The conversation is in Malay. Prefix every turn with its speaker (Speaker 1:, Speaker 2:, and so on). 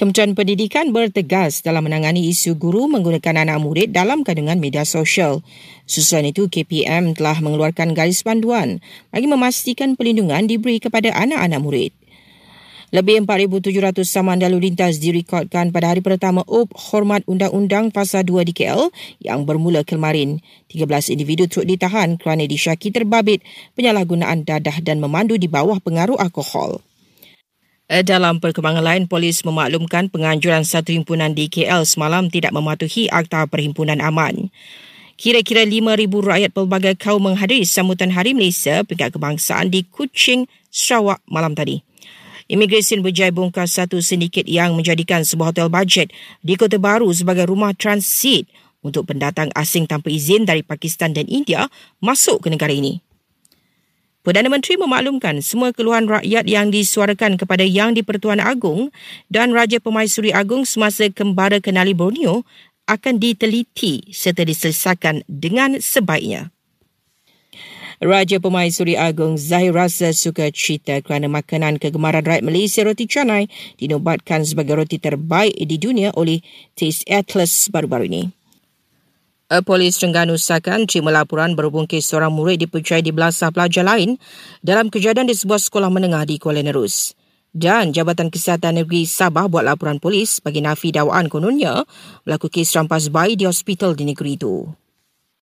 Speaker 1: Kementerian Pendidikan bertegas dalam menangani isu guru menggunakan anak murid dalam kandungan media sosial. Susulan itu, KPM telah mengeluarkan garis panduan bagi memastikan perlindungan diberi kepada anak-anak murid. Lebih 4,700 saman lalu lintas direkodkan pada hari pertama UP Hormat Undang-Undang Fasa 2 di KL yang bermula kemarin. 13 individu turut ditahan kerana disyaki terbabit penyalahgunaan dadah dan memandu di bawah pengaruh alkohol. Eh, dalam perkembangan lain, polis memaklumkan penganjuran satu himpunan di KL semalam tidak mematuhi Akta Perhimpunan Aman. Kira-kira 5,000 rakyat pelbagai kaum menghadiri sambutan Hari Malaysia peringkat kebangsaan di Kuching, Sarawak malam tadi. Imigresen berjaya bongkar satu sindiket yang menjadikan sebuah hotel bajet di Kota Baru sebagai rumah transit untuk pendatang asing tanpa izin dari Pakistan dan India masuk ke negara ini. Perdana Menteri memaklumkan semua keluhan rakyat yang disuarakan kepada Yang di-Pertuan Agong dan Raja Pemaisuri Agong semasa kembara kenali Borneo akan diteliti serta diselesaikan dengan sebaiknya. Raja Pemaisuri Agong Zahir rasa suka cita kerana makanan kegemaran rakyat Malaysia roti canai dinobatkan sebagai roti terbaik di dunia oleh Taste Atlas baru-baru ini. Polis Terengganu Sakan terima laporan berhubung kes seorang murid dipercayai di belasah pelajar lain dalam kejadian di sebuah sekolah menengah di Kuala Nerus. Dan Jabatan Kesihatan Negeri Sabah buat laporan polis bagi nafi dakwaan kononnya berlaku kes rampas bayi di hospital di negeri itu.